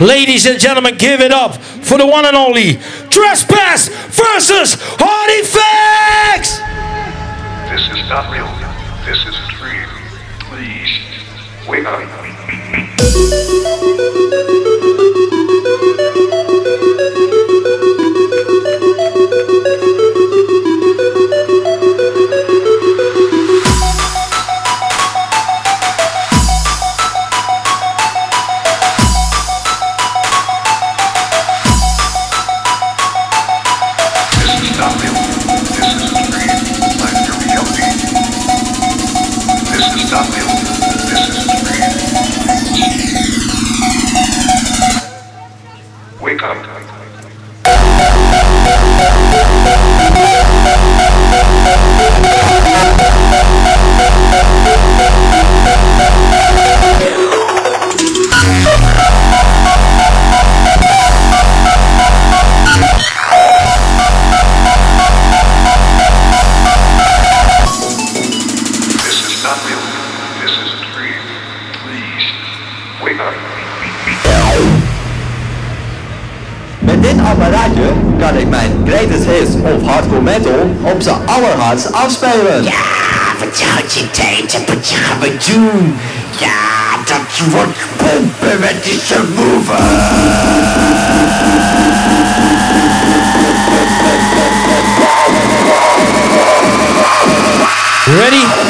Ladies and gentlemen, give it up for the one and only Trespassed versus Hard Effectz! This is not real. This is a dream. Please, wake up. allerhardst afspelen. Ja, wat zou je tijd wat gaan we doen? Ja, dat wordt pompen met die mover. Ready?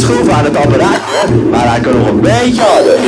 schroeven aan het apparaat, maar hij kan nog een beetje harder.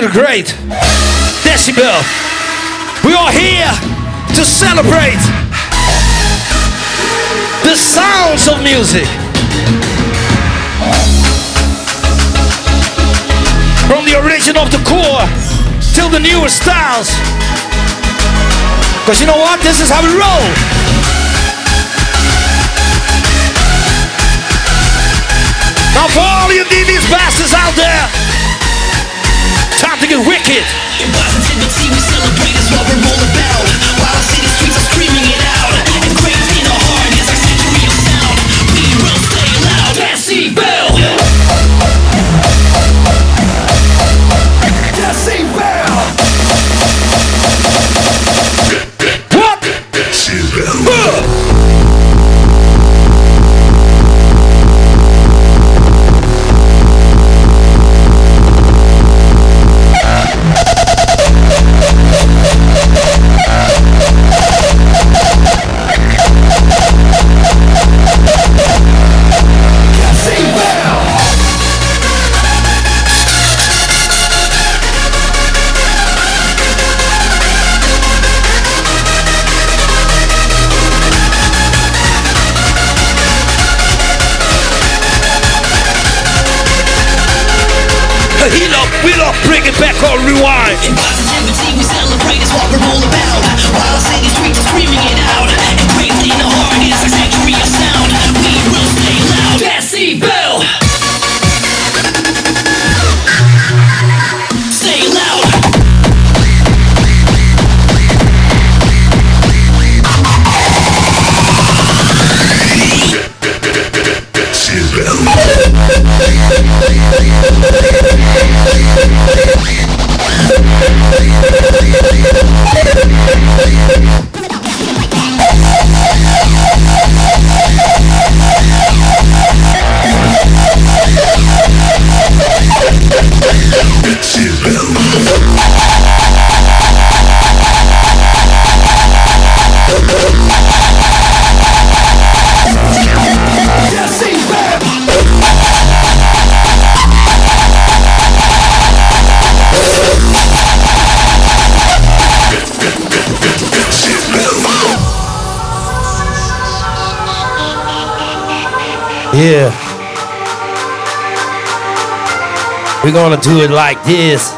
to the great Decibel. We are here to celebrate the sounds of music. From the origin of the core till the newest styles. Cause you know what? This is how we roll. Now for all you DV's bastards out there about to get wicked. In we celebrate as We're gonna do it like this.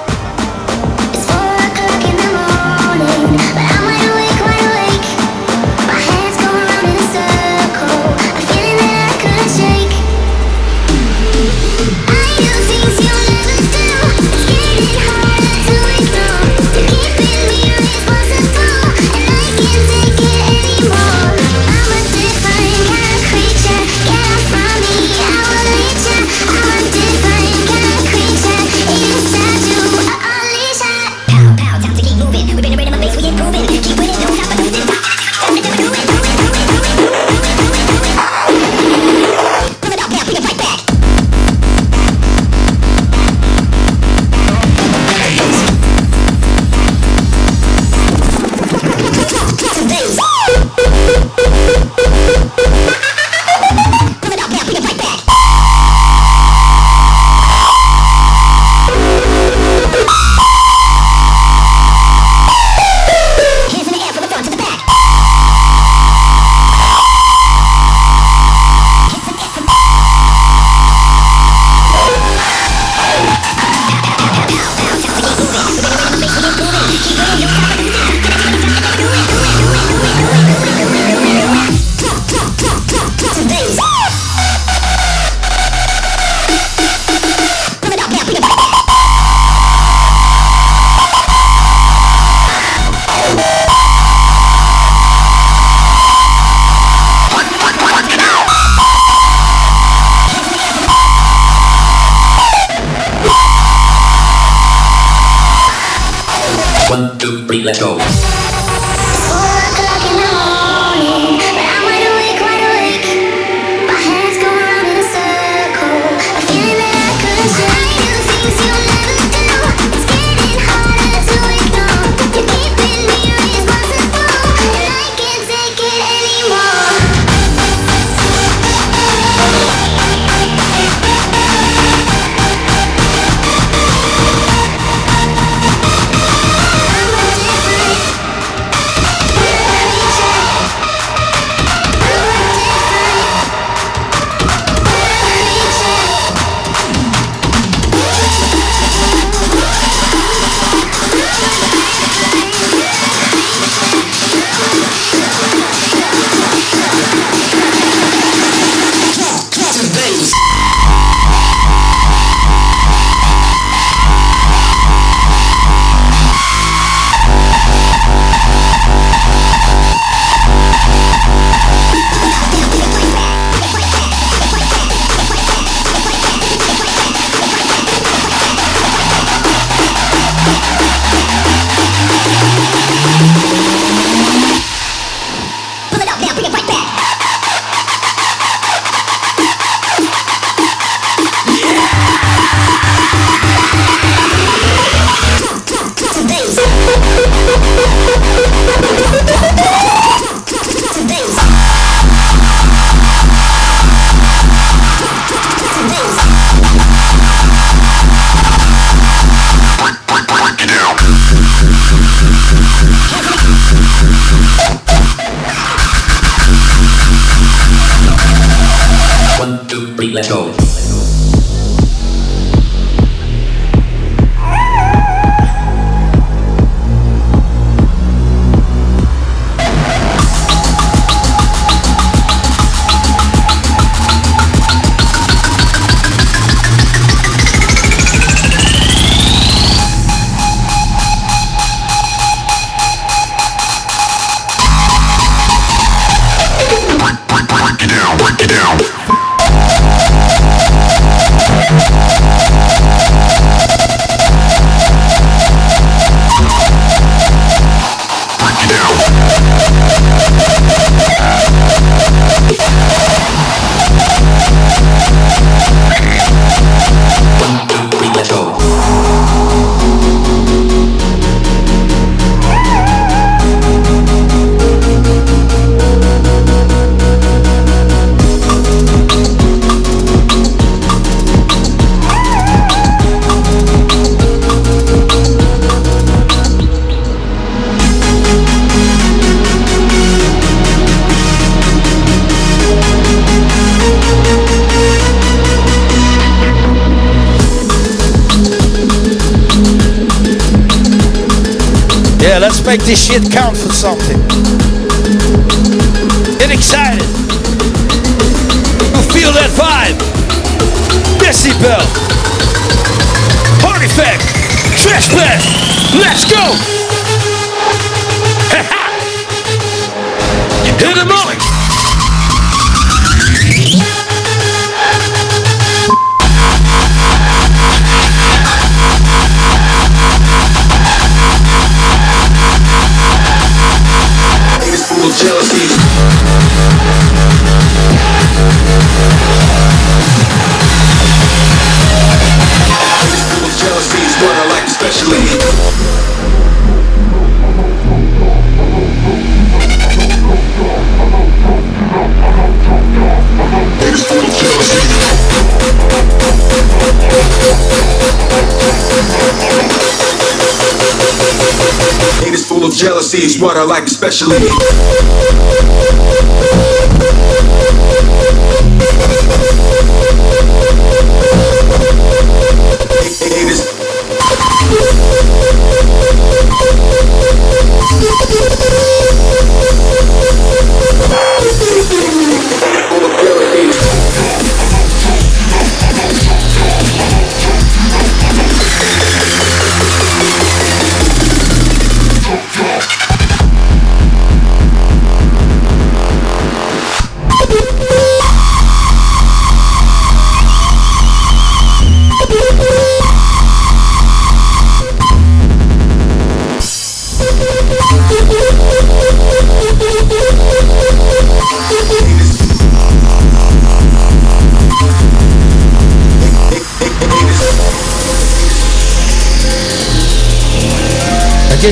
jealousy is what I like, especially.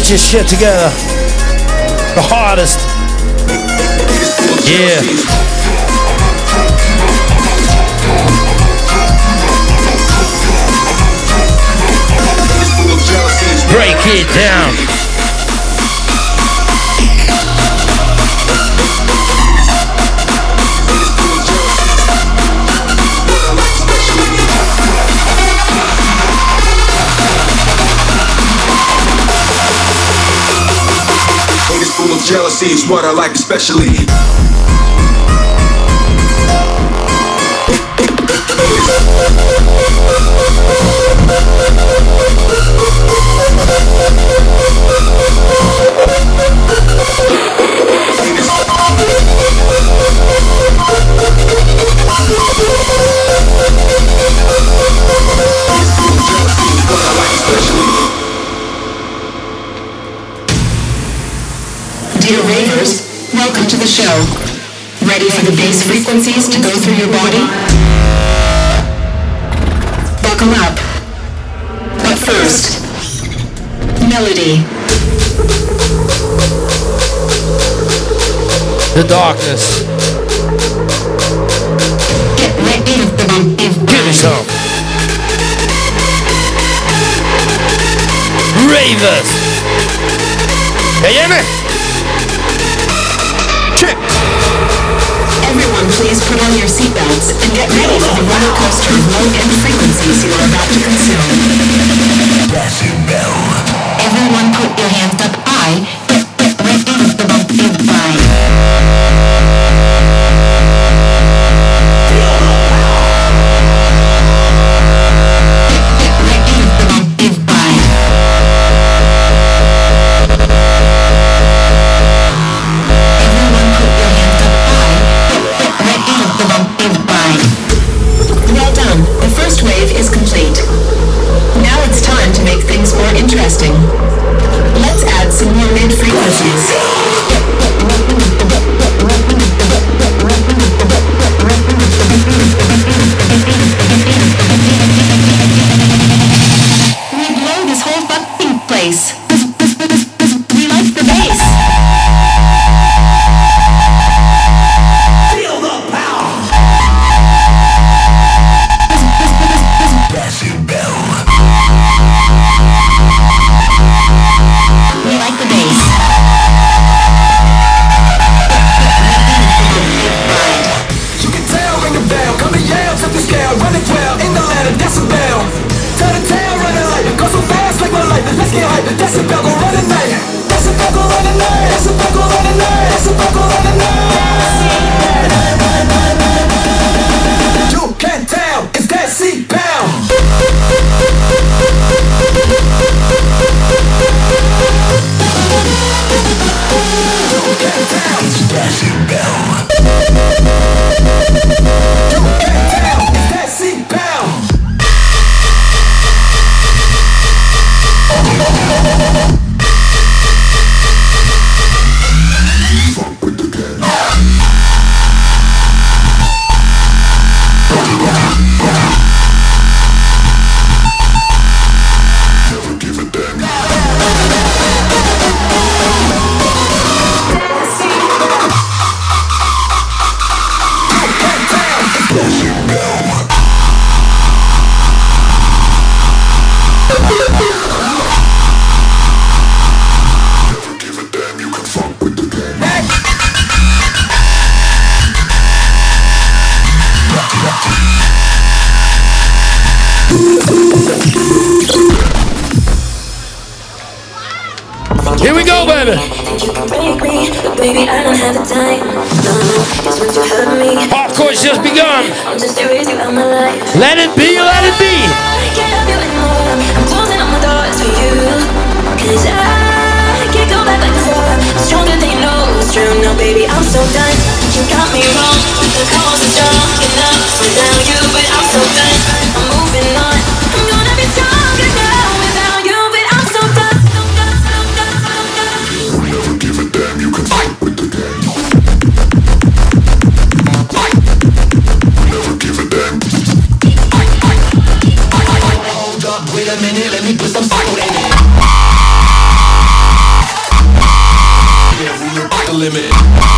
get your shit together. The hardest. Yeah. break it down. Jealousy is what I like especially. Wait a minute, let me put some soul in it. Yeah, we are the limit.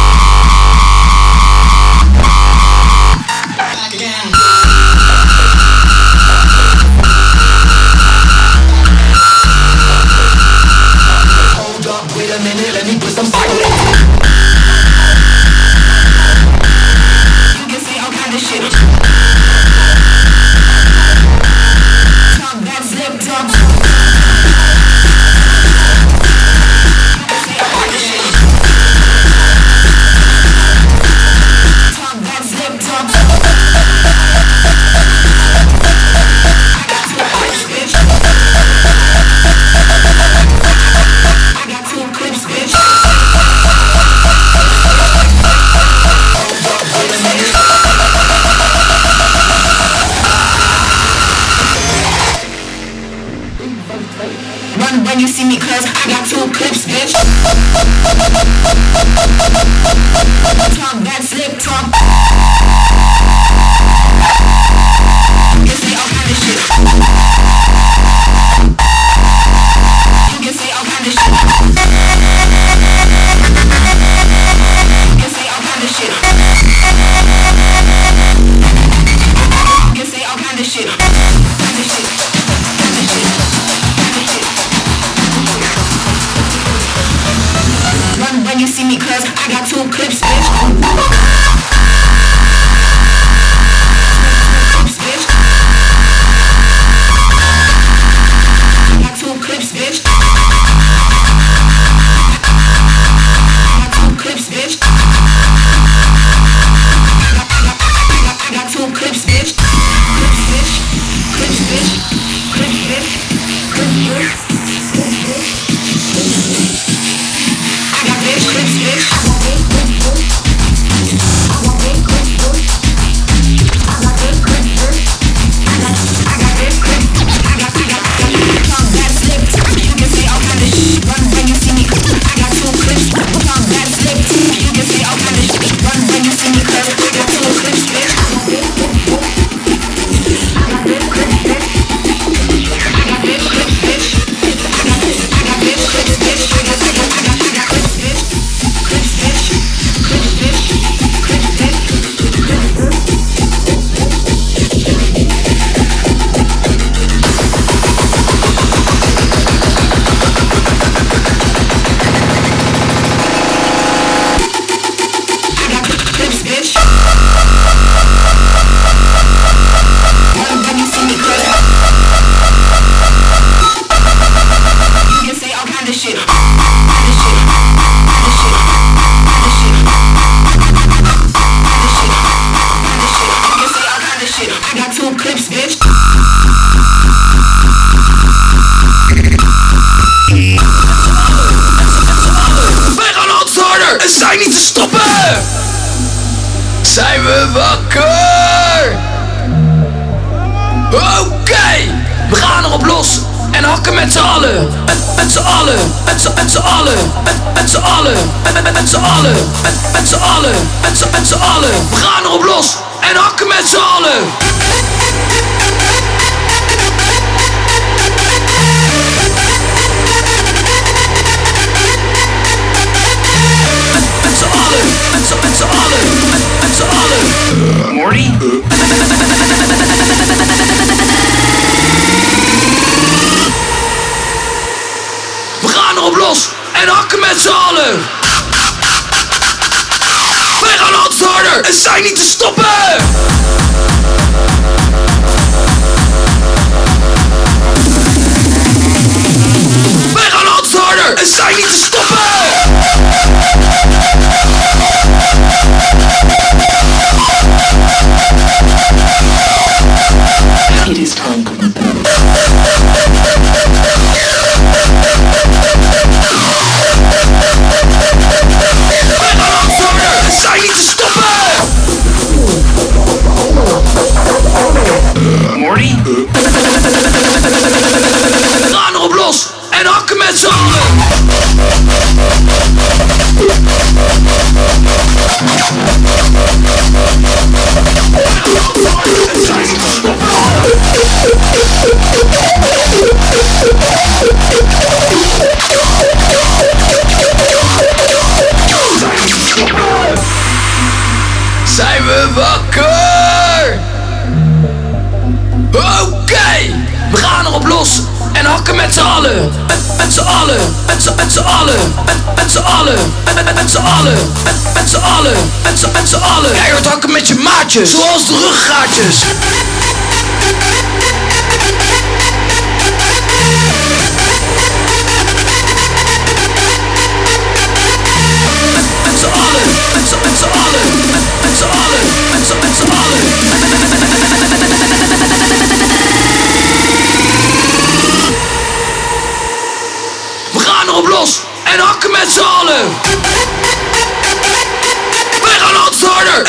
Zoals de ruggaatjes.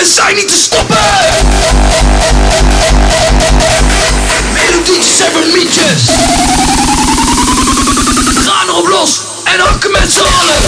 we zijn niet te stoppen! Melodietjes en vermietjes! Gaan erop los en hakken met z'n allen!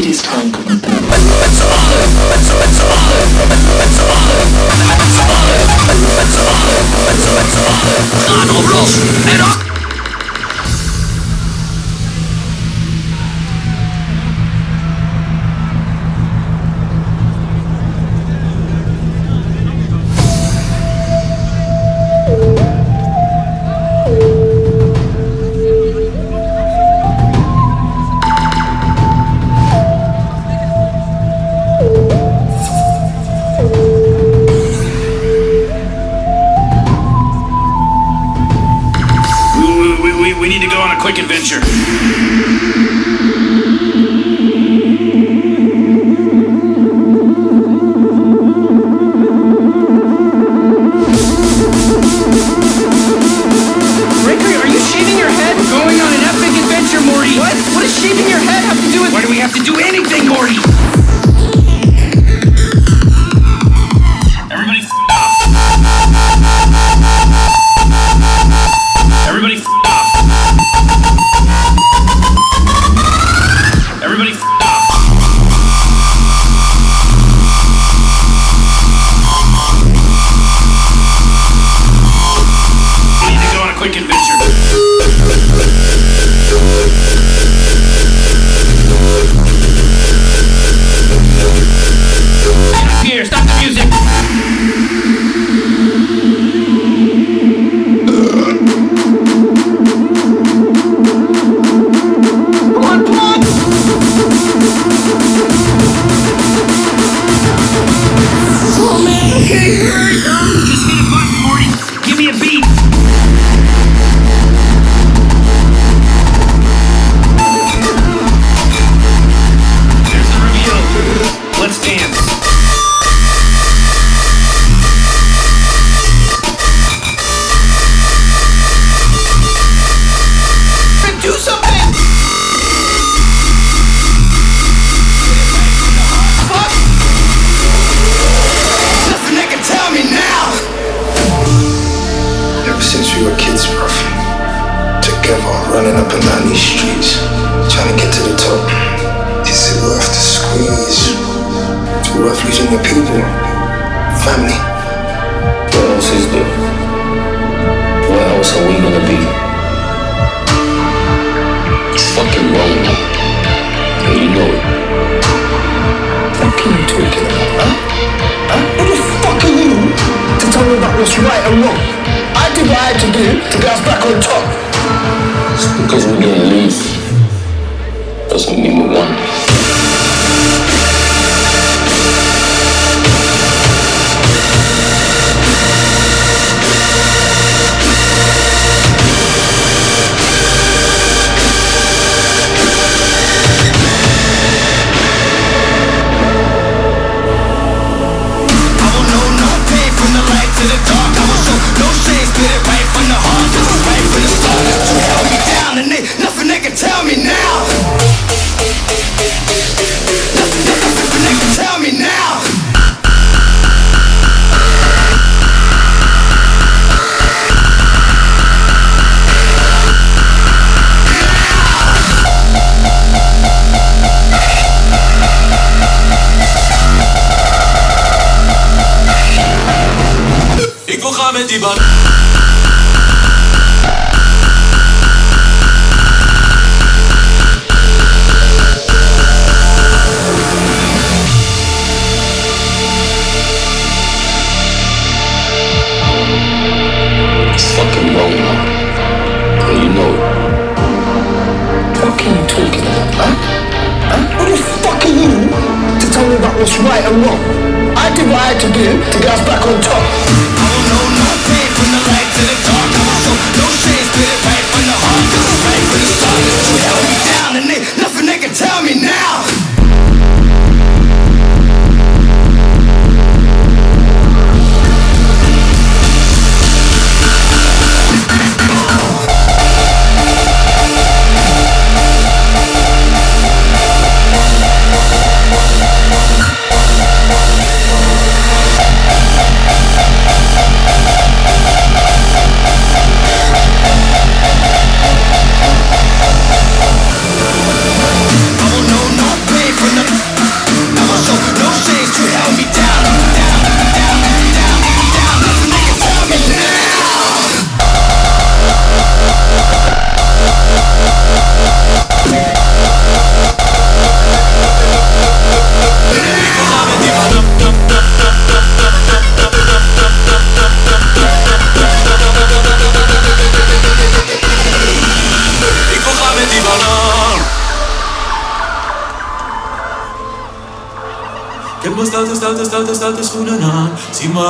It is time. to Arno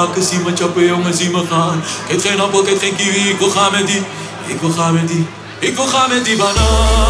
maken. Zie me chappen, jongen, zie me gaan. Ik eet geen appel, ik eet geen kiwi. Ik wil gaan met die. Ik wil gaan met die. Ik wil gaan met die banaan.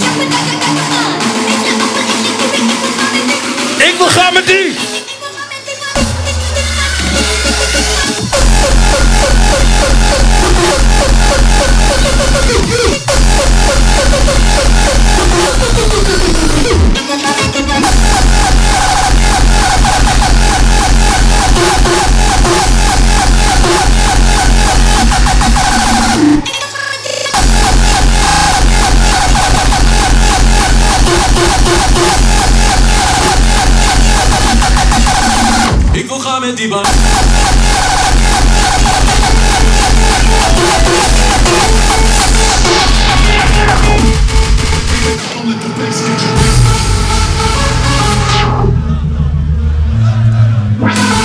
Jumping like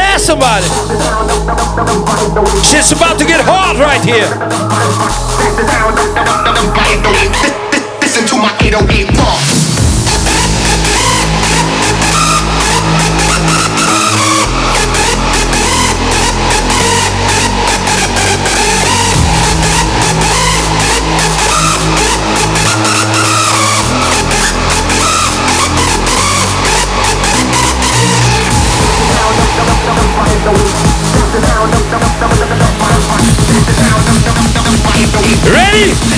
ask somebody. Shit's about to get hard right here. Listen to my 808 pump. り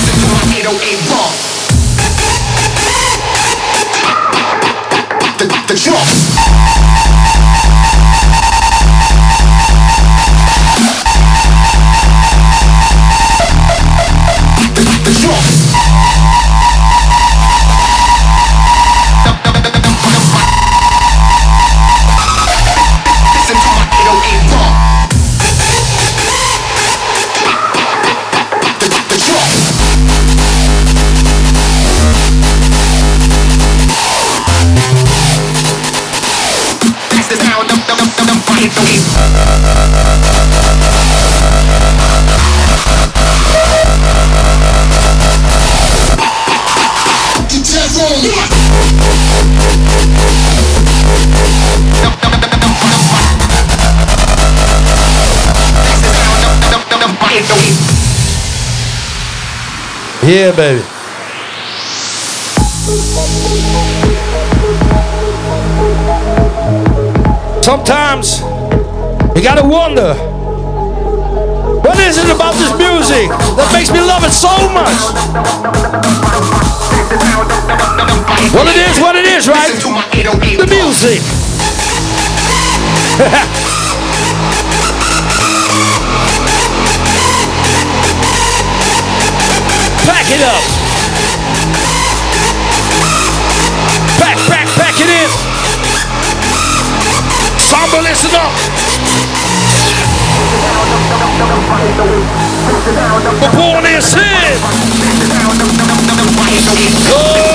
Yeah, baby. Sometimes you gotta wonder what is it about this music that makes me love it so much? Well, it is what it is, right? The music. Pack it up. Pack, pack, pack it in. Samba, listen up. Come on in, sin. Come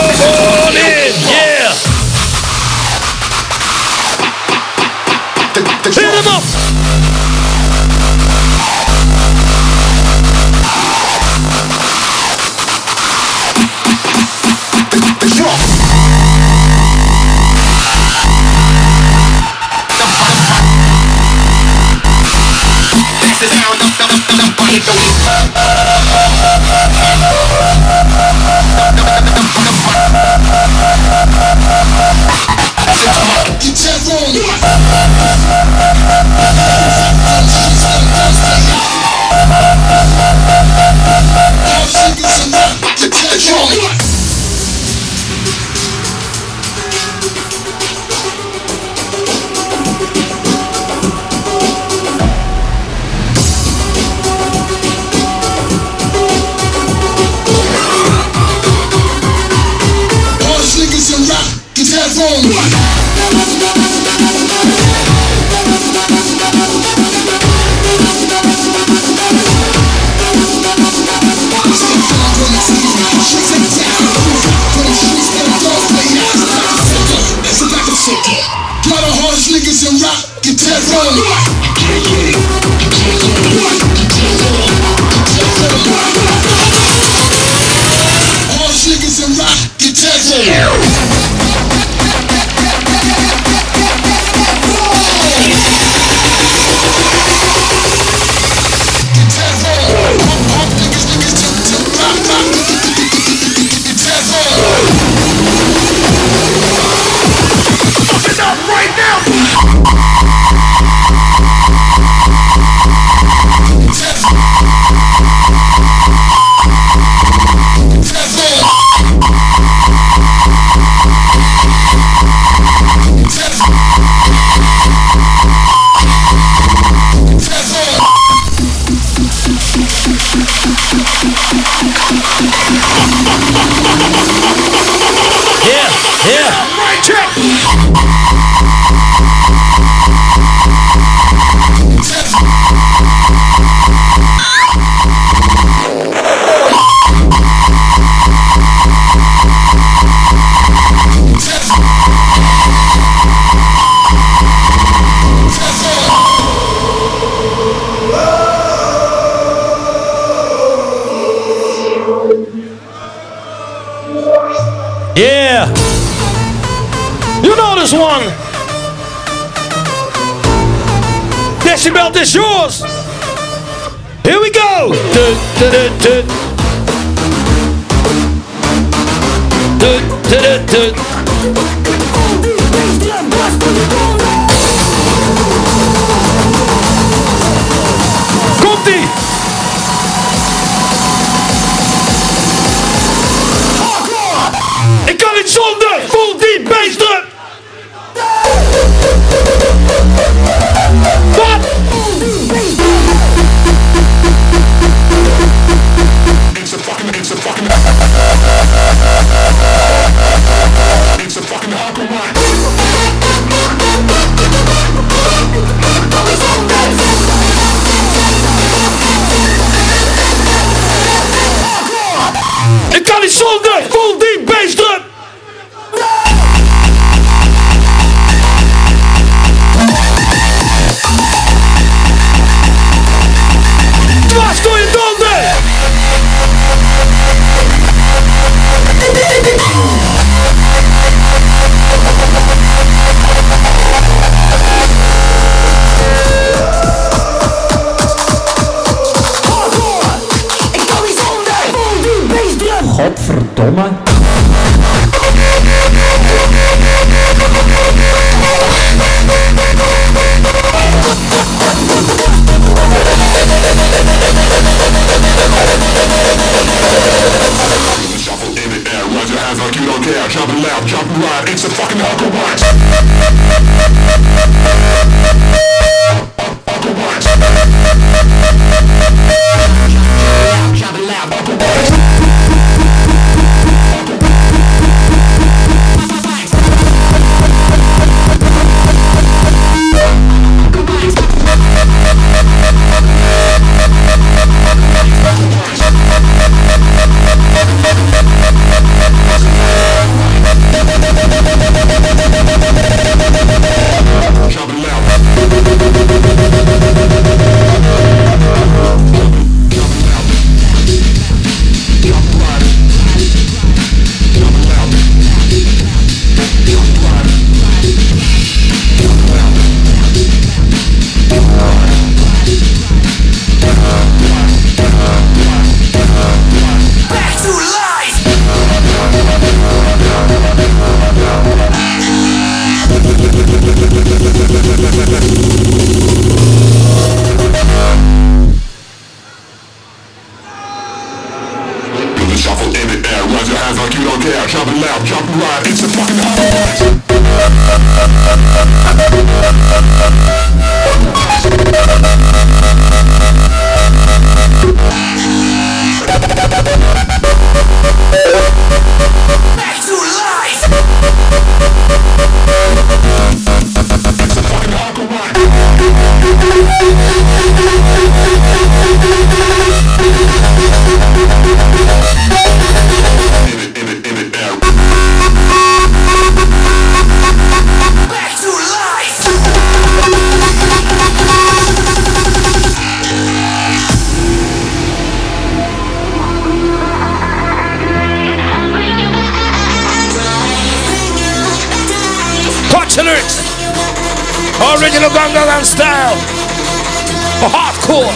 hardcore.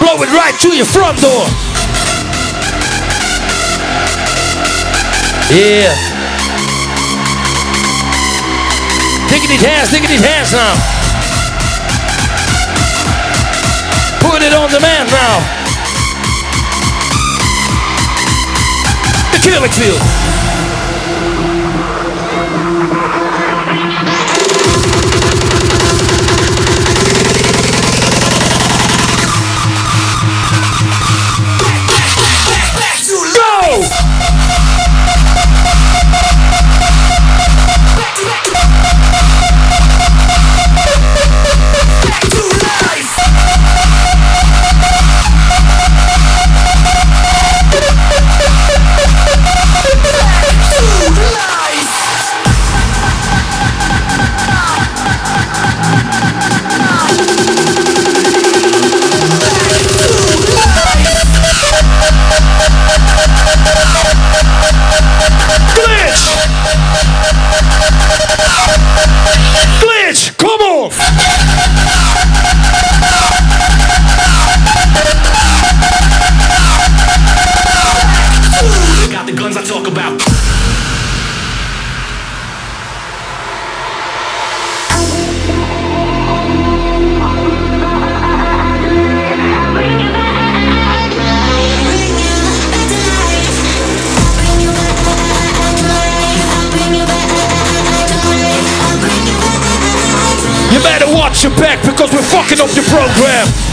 Blow it right to your front door. Yeah. Diggity hands, diggity hands now. Put it on demand now. The Killick Field. Your back because we're fucking up your program.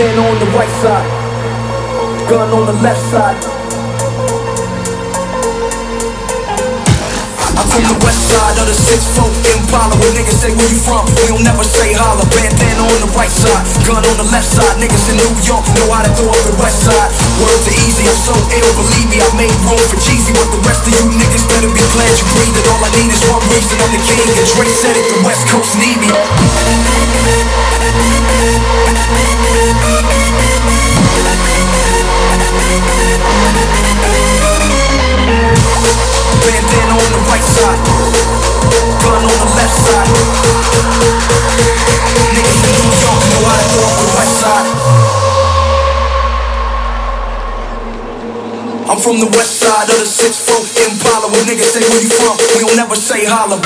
Bandana on the right side. Gun on the left side. From the west side of the 6-4 Impala Where niggas say where you from, we don't never say holla. Bandana on the right side, gun on the left side. Niggas in New York know how to throw up the west side. Words are easy, I'm so ill, believe me I made room for cheesy But the rest of you niggas better be glad you breathe it. All I need is one reason, I'm the king. And Dre said it, the west coast need me Bandana on the right side, gun on the left side. Niggas in New York know how to throw up the west side. I'm from the west side of the 6-4 Impala Where niggas say where you from, we don't never say holla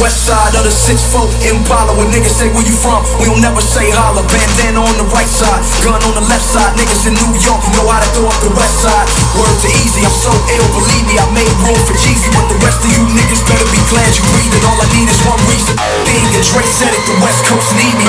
west side of the 6-4 Impala. When niggas say where you from, we don't never say holla. Bandana on the right side, gun on the left side. Niggas in New York know how to throw up the west side. Word to Eazy, I'm so ill, believe me, I made room for Jeezy. But the rest of you niggas better be glad you breathing. All I need is one reason. Being a Dre said it, the west coast need me.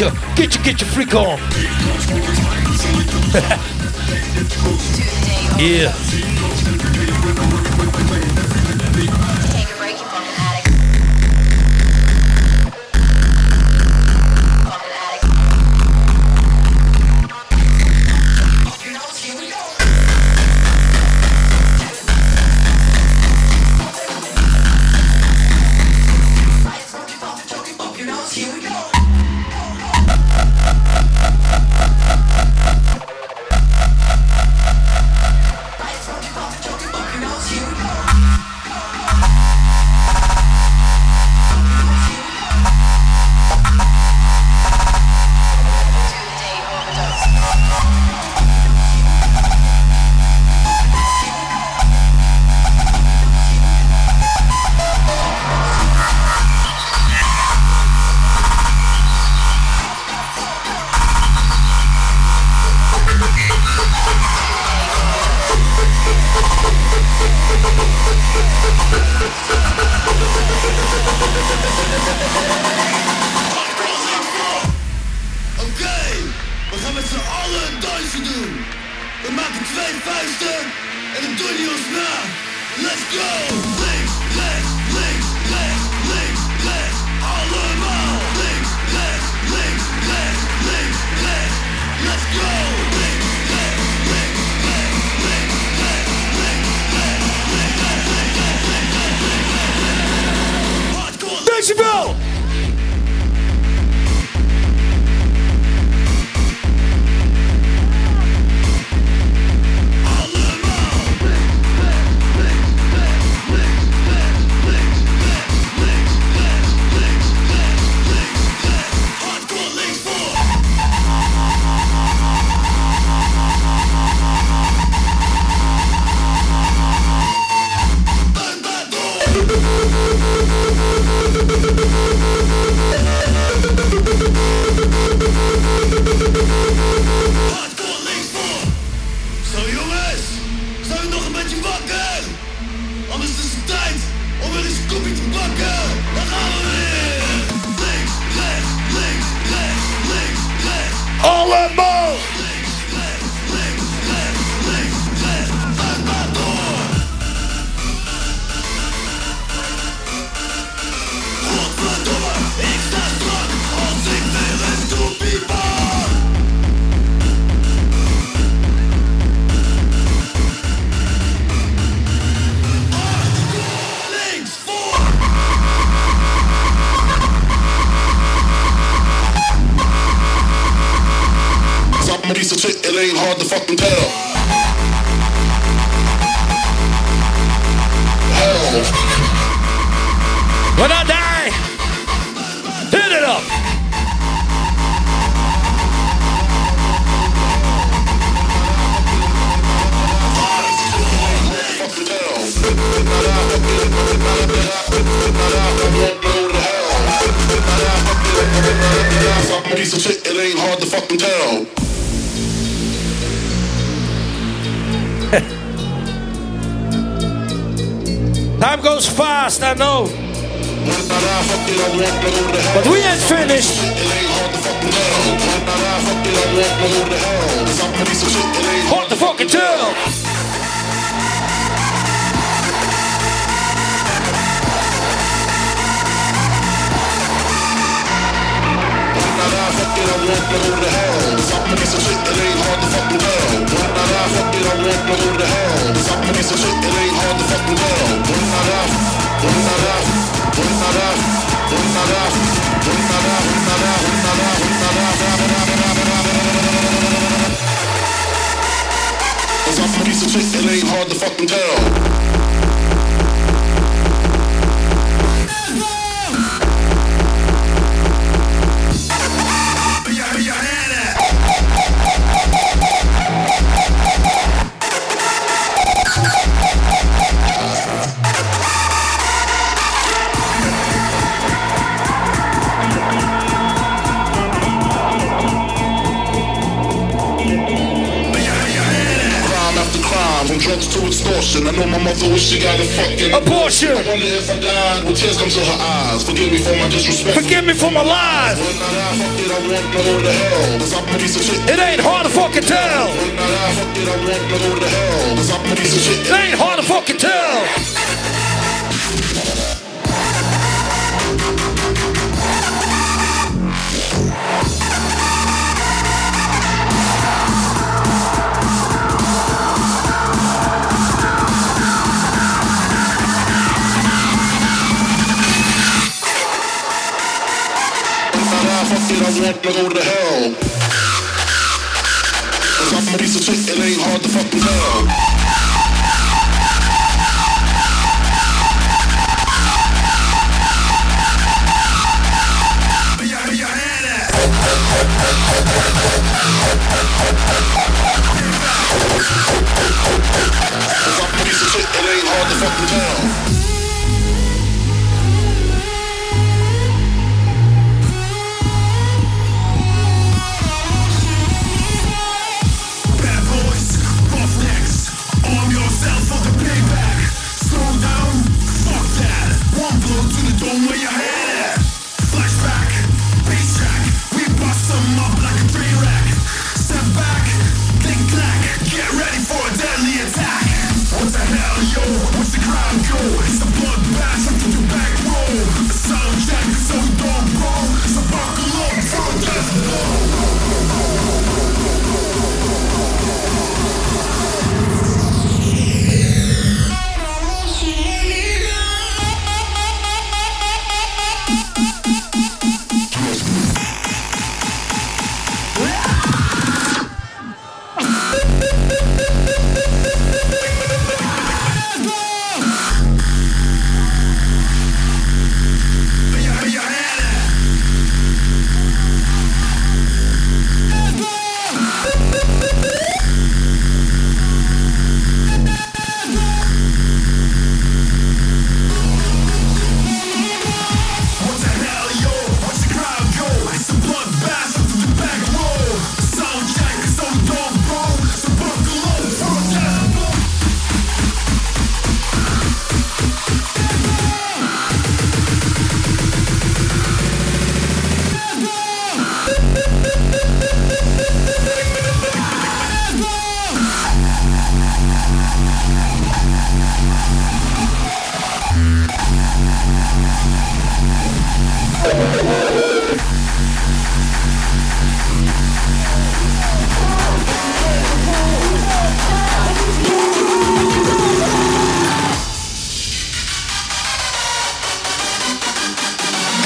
get your, get your, get your freak on. yeah. Like, what the hell? Cause I'm a piece of shit. It ain't hard to fucking tell. I want to go to hell a piece of twist, it ain't hard to fucking tell. Cause I'm piece of shit, it ain't hard to fucking tell.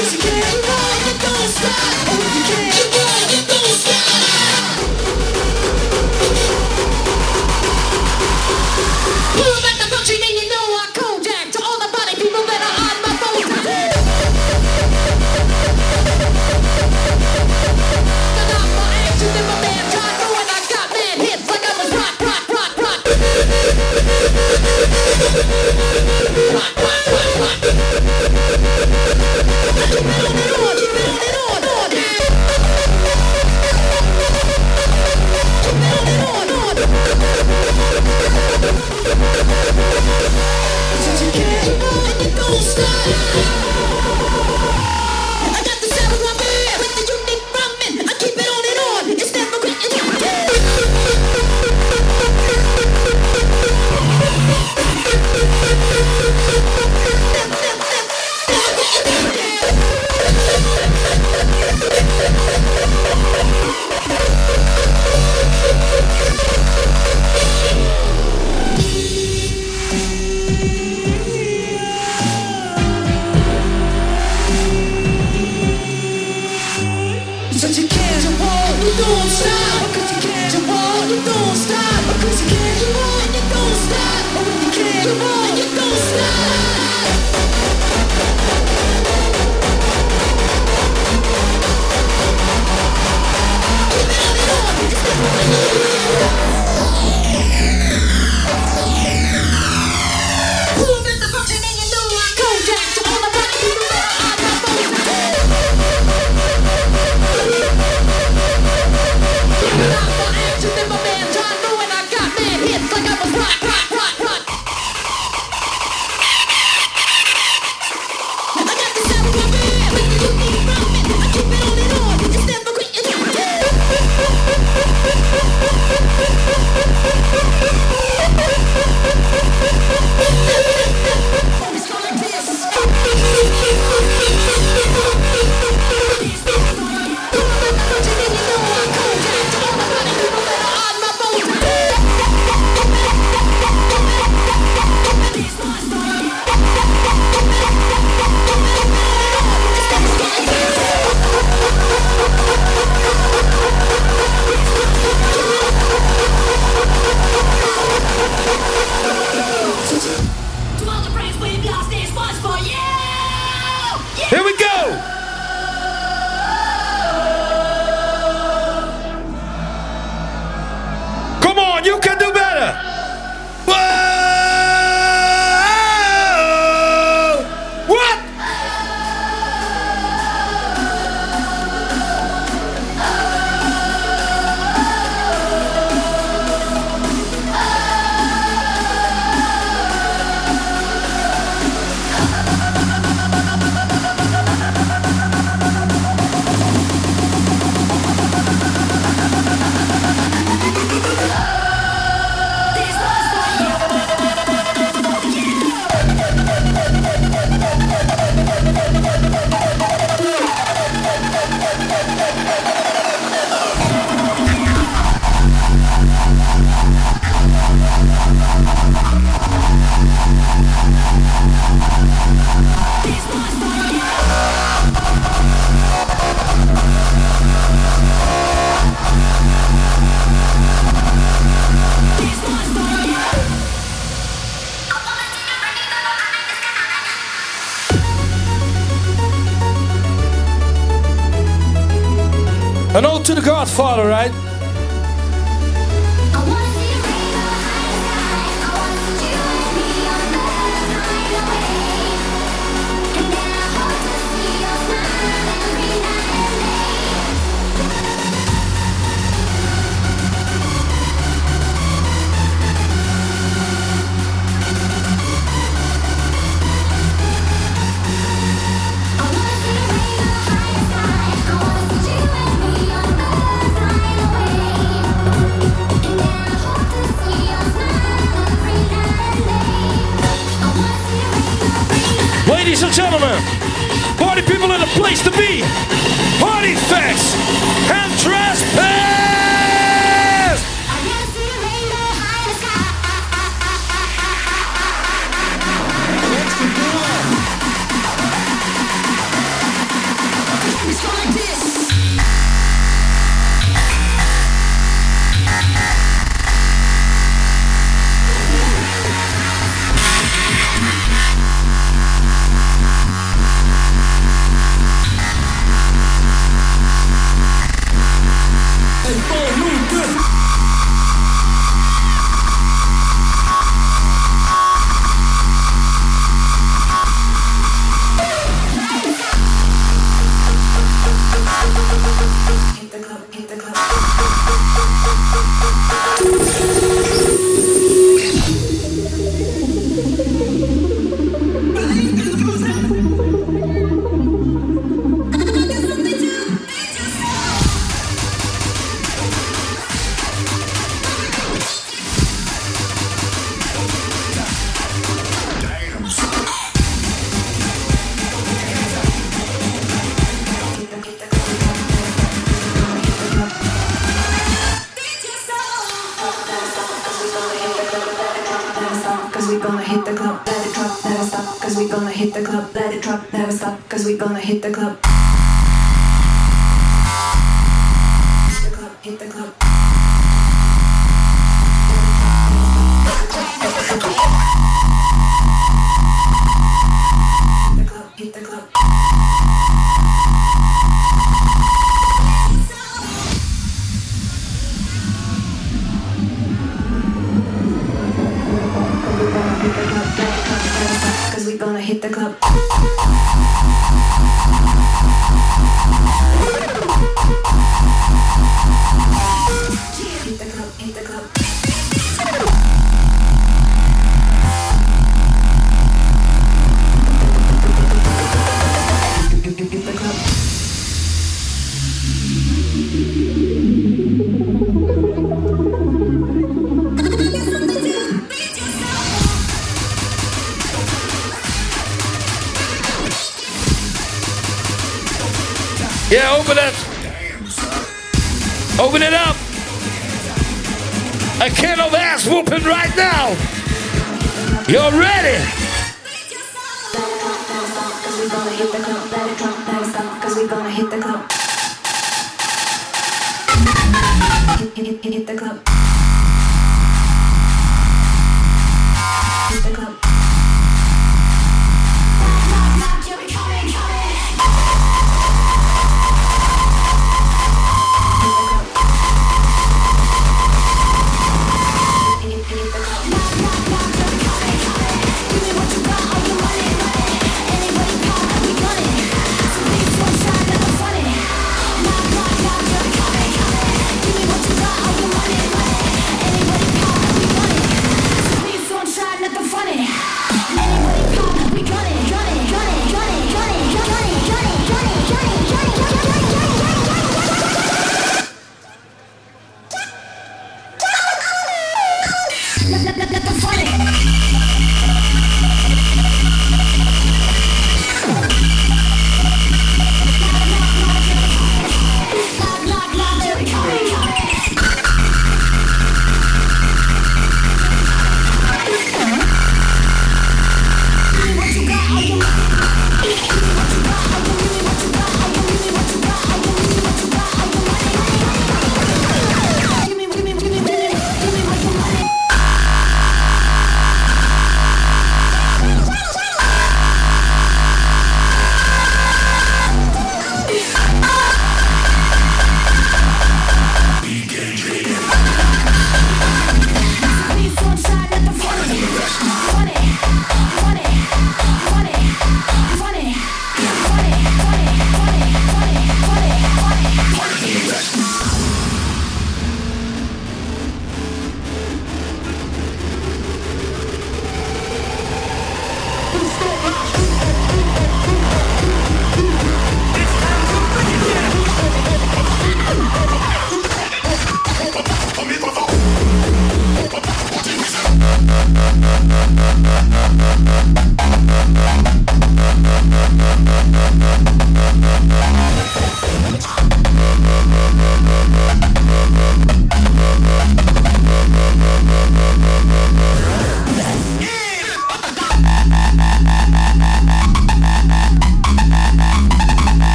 Cause you can't run,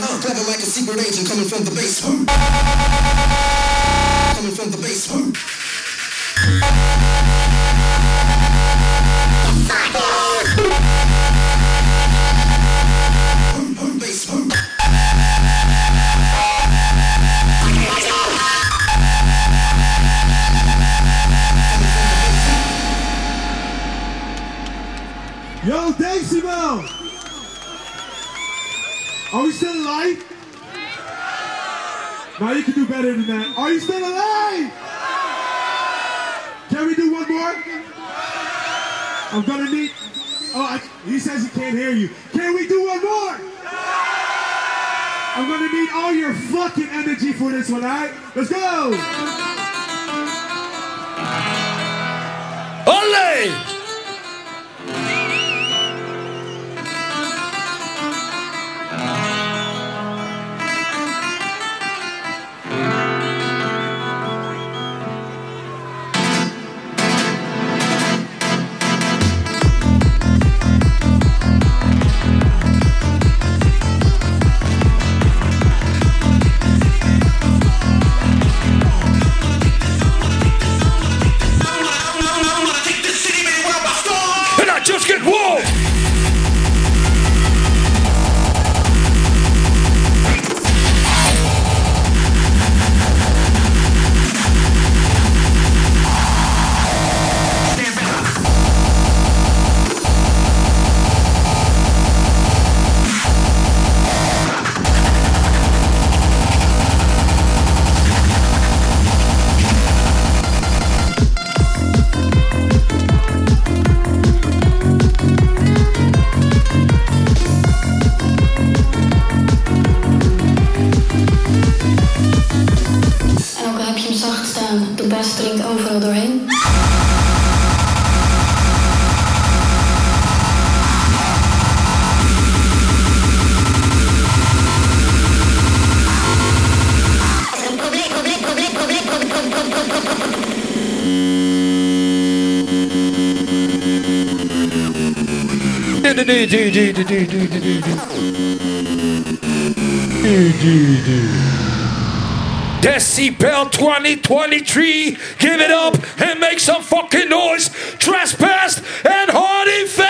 catch. Uh, clever like a secret agent coming from the basement. Coming from the basement. Basement. Yo, Decibel! Are alive? Now you can do better than that. Are you still alive? Can we do one more? I'm gonna need. Oh, I, he says he can't hear you. Can we do one more? I'm gonna need all your fucking energy for this one, alright? Let's go! Ole! Decibel 2023, give it up and make some fucking noise. Trespassed and Hardy.